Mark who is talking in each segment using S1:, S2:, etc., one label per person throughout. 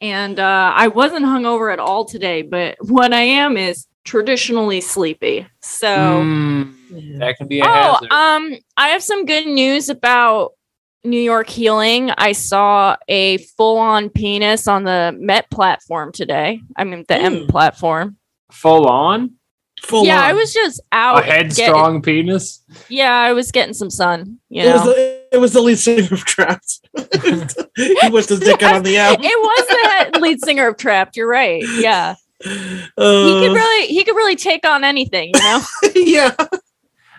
S1: and uh, I wasn't hungover at all today. But what I am is traditionally sleepy. So,
S2: Mm, that can be a
S1: oh,
S2: hazard.
S1: um, I have some good news about New York healing. I saw a full-on penis on the Met platform today. I mean, the M
S3: Mm.
S1: platform.
S2: Full on,
S3: Full
S1: yeah,
S3: on.
S1: I was just
S2: a
S1: out. getting-
S2: headstrong penis.
S1: yeah, I was getting some sun. You
S3: It was,
S1: know,
S3: the, it was the lead singer of Trapt. he was the dick on the album.
S1: it was the lead singer of Trapt. You're right. Yeah, he
S3: Uh,
S1: could really he could really take on anything. You know.
S3: yeah,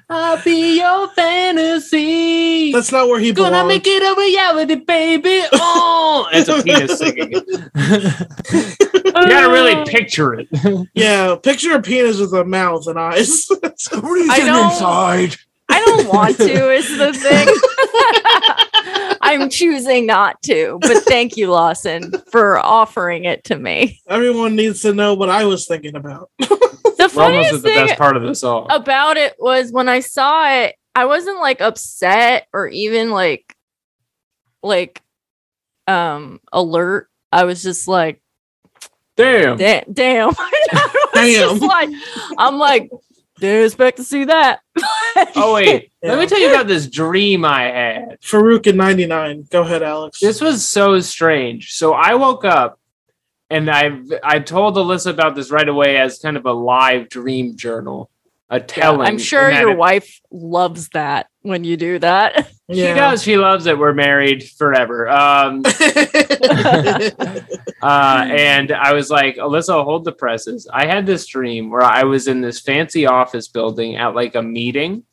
S2: I'll be your fantasy.
S3: that's not where he belongs.
S2: Gonna make it a reality, baby. Oh, it's a penis singing. you gotta really picture it.
S3: Yeah, picture a penis with a mouth and eyes.
S1: I don't- I don't want to. Is the thing. I'm choosing not to. But thank you, Lawson, for offering it to me.
S3: Everyone needs to know what I was thinking about.
S1: The funniest
S2: at the
S1: thing
S2: best part of the song.
S1: about it was when I saw it, I wasn't like upset or even like like um alert. I was just like,
S2: Damn.
S1: da- damn. I was
S3: Damn.
S1: just like, I'm like, didn't expect to see that.
S2: Oh wait, let me tell you about this dream I had.
S3: Farouk in '99. Go ahead, Alex.
S2: This was so strange. So I woke up and I I told Alyssa about this right away as kind of a live dream journal, a telling.
S1: I'm sure your
S2: it-
S1: wife loves that when you do that.
S2: She does. She loves it. We're married forever. Um, uh, and I was like, Alyssa, hold the presses. I had this dream where I was in this fancy office building at like a meeting,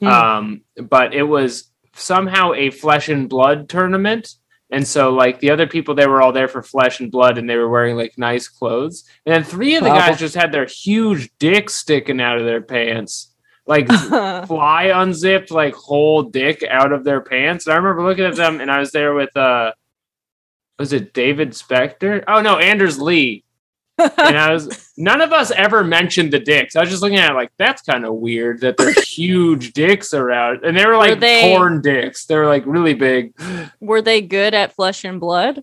S1: Hmm.
S2: um, but it was somehow a flesh and blood tournament. And so, like the other people, they were all there for flesh and blood, and they were wearing like nice clothes. And then three of the
S1: Wow.
S2: guys just had their huge dicks sticking out of their pants, like fly unzipped like whole dick out of their pants. And I remember looking at them and I was there with uh was it David Spector? Oh no, Anders Lee. And I was none of us ever mentioned the dicks. I was just looking at it like that's kind of weird that there's huge dicks around. And they were like
S1: they-
S2: porn dicks. They were like really big.
S1: Were they good at flesh and blood?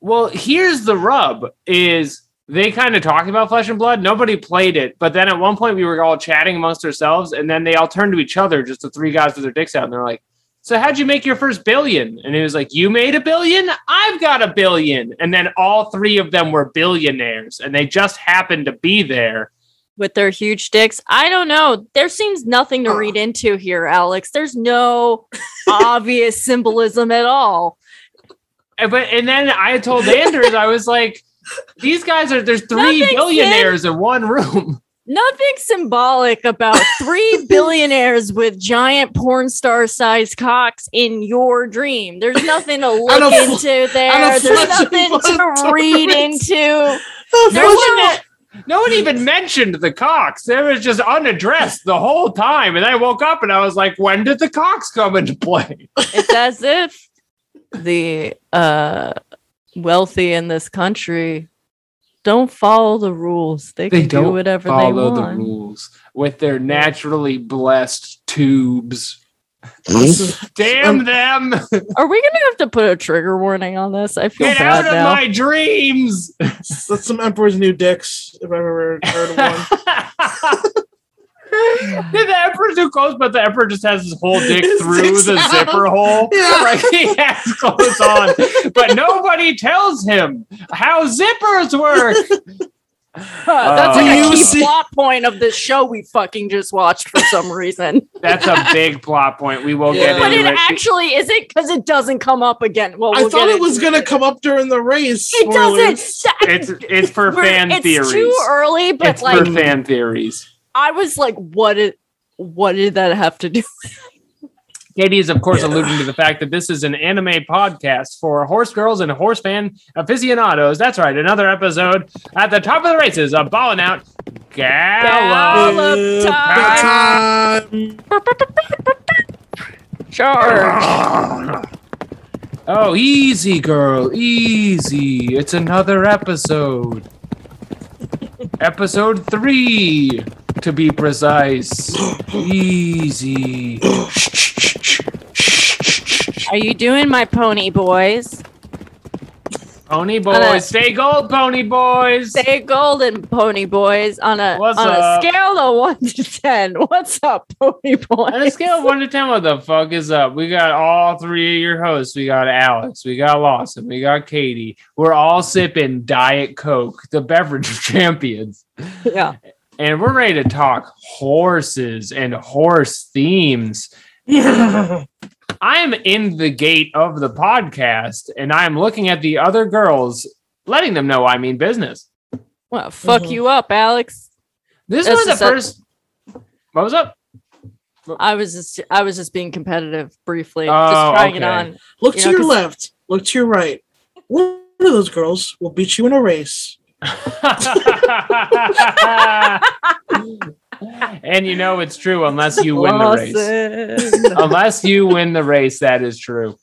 S2: Well, here's the rub is they kind of talk about flesh and blood. Nobody played it, but then at one point we were all chatting amongst ourselves, and then they all turned to each other, just the three guys with their dicks out, and they're like, "So how'd you make your first billion? And he was like, "You made a billion. I've got a billion. And then all three of them were billionaires, and they just happened to be there.
S1: with their huge dicks. I don't know. There seems nothing to read into here, Alex. There's no obvious symbolism at all.
S2: And, but and then I told Anders, I was like, "These guys are there's three
S1: Nothing,
S2: billionaires in one room."
S1: Nothing symbolic about three billionaires with giant porn star sized cocks in your dream. There's nothing to look
S3: fl-
S1: into there. There's nothing to read into.
S2: No one, no one even mentioned the cocks. They was just unaddressed the whole time. And I woke up and I was like, when did the cocks come into play?
S1: It's as if the uh, wealthy in this country don't follow the rules. They can do whatever they want.
S2: follow the rules with their naturally blessed tubes. Damn them!
S1: Are we gonna have to put a trigger warning on this? I feel
S2: Get
S1: bad
S2: out of
S1: now.
S2: my dreams!
S3: That's some Emperor's New Dicks, if I've ever heard of one.
S2: the emperor's too close, but the emperor just has his whole dick
S3: His
S2: through the
S3: out.
S2: zipper hole.
S3: Yeah.
S2: Like he has clothes on, but nobody tells him how zippers work.
S1: That's
S2: Uh,
S1: like a
S3: You
S1: key
S3: see-
S1: plot point of this show we fucking just watched for some reason.
S2: That's a big plot point. We will
S3: Yeah.
S2: get
S1: but
S2: into
S1: it But
S2: it.
S1: actually isn't because it doesn't come up again. Well,
S3: I
S1: we'll
S3: thought it was gonna come up during the race.
S1: It doesn't.
S2: It's it's for
S1: We're-
S2: fan
S1: it's
S2: theories.
S1: too early, but
S2: it's
S1: like
S2: for fan theories.
S1: I was like, what did what did that have to do?
S2: Katie is, of course,
S3: Yeah.
S2: alluding to the fact that this is an anime podcast for horse girls and horse fan aficionados. That's right, another episode at the top of the races of Ballin' Out Gallop.
S1: Gallop time.
S3: time.
S1: Charge.
S2: Oh, easy, girl, easy. It's another episode. episode three, to be precise. easy.
S1: Are you doing my pony boys?
S2: Pony boys,
S1: a-
S2: stay gold, pony boys.
S1: Say golden pony boys on a
S2: What's
S1: on
S2: up?
S1: a scale of one to ten. What's up, pony boys?
S2: On a scale of one to ten, what the fuck is up? We got all three of your hosts. We got Alex, we got Lawson, we got Katie. We're all sipping Diet Coke, the beverage of champions.
S1: yeah.
S2: And we're ready to talk horses and horse themes.
S3: Yeah.
S2: I am in the gate of the podcast and I am looking at the other girls, letting them know I mean business.
S1: Well, fuck
S3: Mhm.
S1: you up, Alex.
S2: This
S1: This
S2: was the
S1: is a-
S2: first. What was up?
S1: I was just I was just being competitive briefly,
S2: Oh,
S1: just trying it on.
S3: Look
S1: You
S3: to
S1: know,
S3: your
S1: 'cause-
S3: left. Look to your right. One of those girls will beat you in a race.
S2: and you know it's true unless you win the race. Unless you win the race, that is true.